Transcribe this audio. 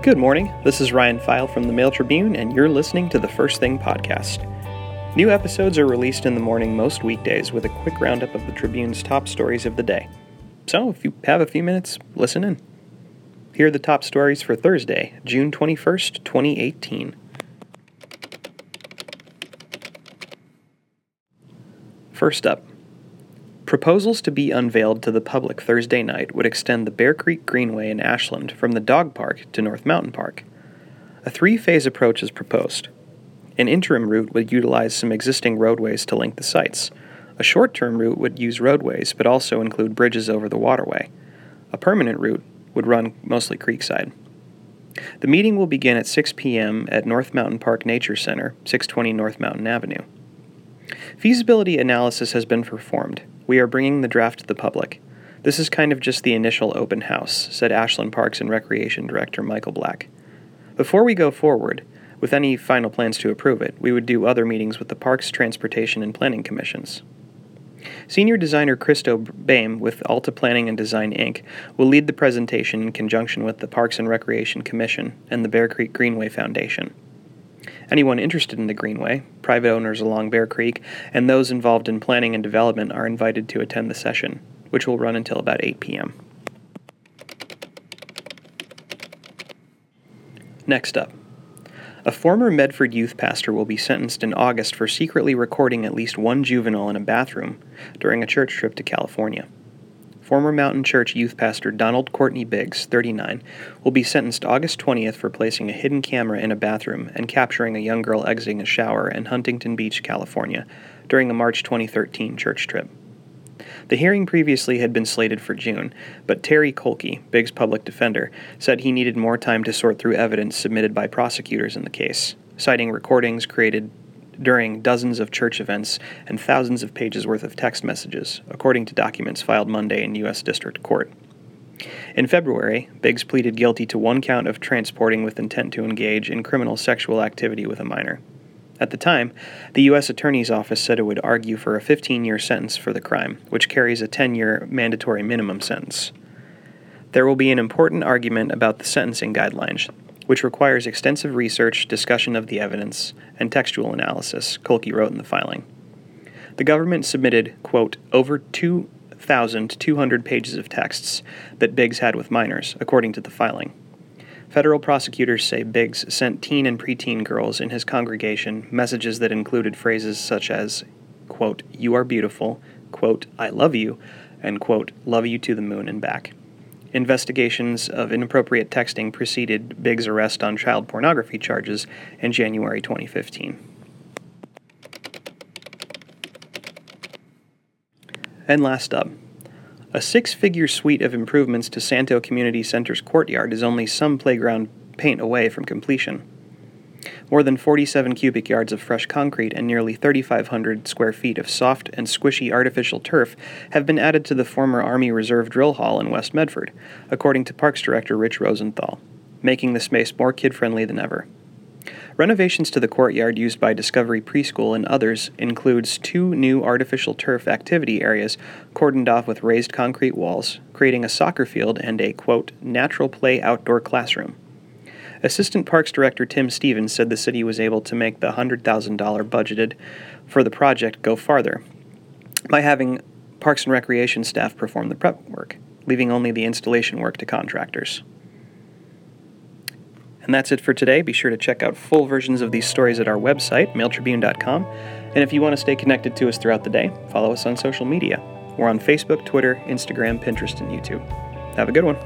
Good morning. This is Ryan Pfeil from the Mail Tribune, and you're listening to the First Thing podcast. New episodes are released in the morning most weekdays with a quick roundup of the Tribune's top stories of the day. So, if you have a few minutes, listen in. Here are the top stories for Thursday, June 21st, 2018. First up, Proposals to be unveiled to the public Thursday night would extend the Bear Creek Greenway in Ashland from the dog park to North Mountain Park. A three phase approach is proposed. An interim route would utilize some existing roadways to link the sites. A short term route would use roadways but also include bridges over the waterway. A permanent route would run mostly creekside. The meeting will begin at 6 p.m. at North Mountain Park Nature Center, 620 North Mountain Avenue. Feasibility analysis has been performed. We are bringing the draft to the public. This is kind of just the initial open house, said Ashland Parks and Recreation Director Michael Black. Before we go forward, with any final plans to approve it, we would do other meetings with the Parks, Transportation, and Planning Commissions. Senior designer Christo Baim with Alta Planning and Design Inc. will lead the presentation in conjunction with the Parks and Recreation Commission and the Bear Creek Greenway Foundation. Anyone interested in the Greenway, private owners along Bear Creek, and those involved in planning and development are invited to attend the session, which will run until about 8 p.m. Next up. A former Medford youth pastor will be sentenced in August for secretly recording at least one juvenile in a bathroom during a church trip to California. Former Mountain Church youth pastor Donald Courtney Biggs, 39, will be sentenced August 20th for placing a hidden camera in a bathroom and capturing a young girl exiting a shower in Huntington Beach, California, during a March 2013 church trip. The hearing previously had been slated for June, but Terry Kolke, Biggs' public defender, said he needed more time to sort through evidence submitted by prosecutors in the case, citing recordings created during dozens of church events and thousands of pages worth of text messages, according to documents filed Monday in U.S. District Court. In February, Biggs pleaded guilty to one count of transporting with intent to engage in criminal sexual activity with a minor. At the time, the U.S. Attorney's Office said it would argue for a 15 year sentence for the crime, which carries a 10 year mandatory minimum sentence. There will be an important argument about the sentencing guidelines, which requires extensive research, discussion of the evidence, and textual analysis, Kolke wrote in the filing. The government submitted, quote, over 2,200 pages of texts that Biggs had with minors, according to the filing. Federal prosecutors say Biggs sent teen and preteen girls in his congregation messages that included phrases such as, quote, you are beautiful, quote, I love you, and, quote, love you to the moon and back. Investigations of inappropriate texting preceded Biggs' arrest on child pornography charges in January 2015. And last up, a six figure suite of improvements to Santo Community Center's courtyard is only some playground paint away from completion. More than 47 cubic yards of fresh concrete and nearly 3,500 square feet of soft and squishy artificial turf have been added to the former Army Reserve Drill Hall in West Medford, according to Parks Director Rich Rosenthal, making the space more kid friendly than ever. Renovations to the courtyard used by Discovery Preschool and others includes two new artificial turf activity areas cordoned off with raised concrete walls, creating a soccer field and a quote natural play outdoor classroom. Assistant Parks Director Tim Stevens said the city was able to make the $100,000 budgeted for the project go farther by having Parks and Recreation staff perform the prep work, leaving only the installation work to contractors. And that's it for today. Be sure to check out full versions of these stories at our website, mailtribune.com. And if you want to stay connected to us throughout the day, follow us on social media. We're on Facebook, Twitter, Instagram, Pinterest, and YouTube. Have a good one.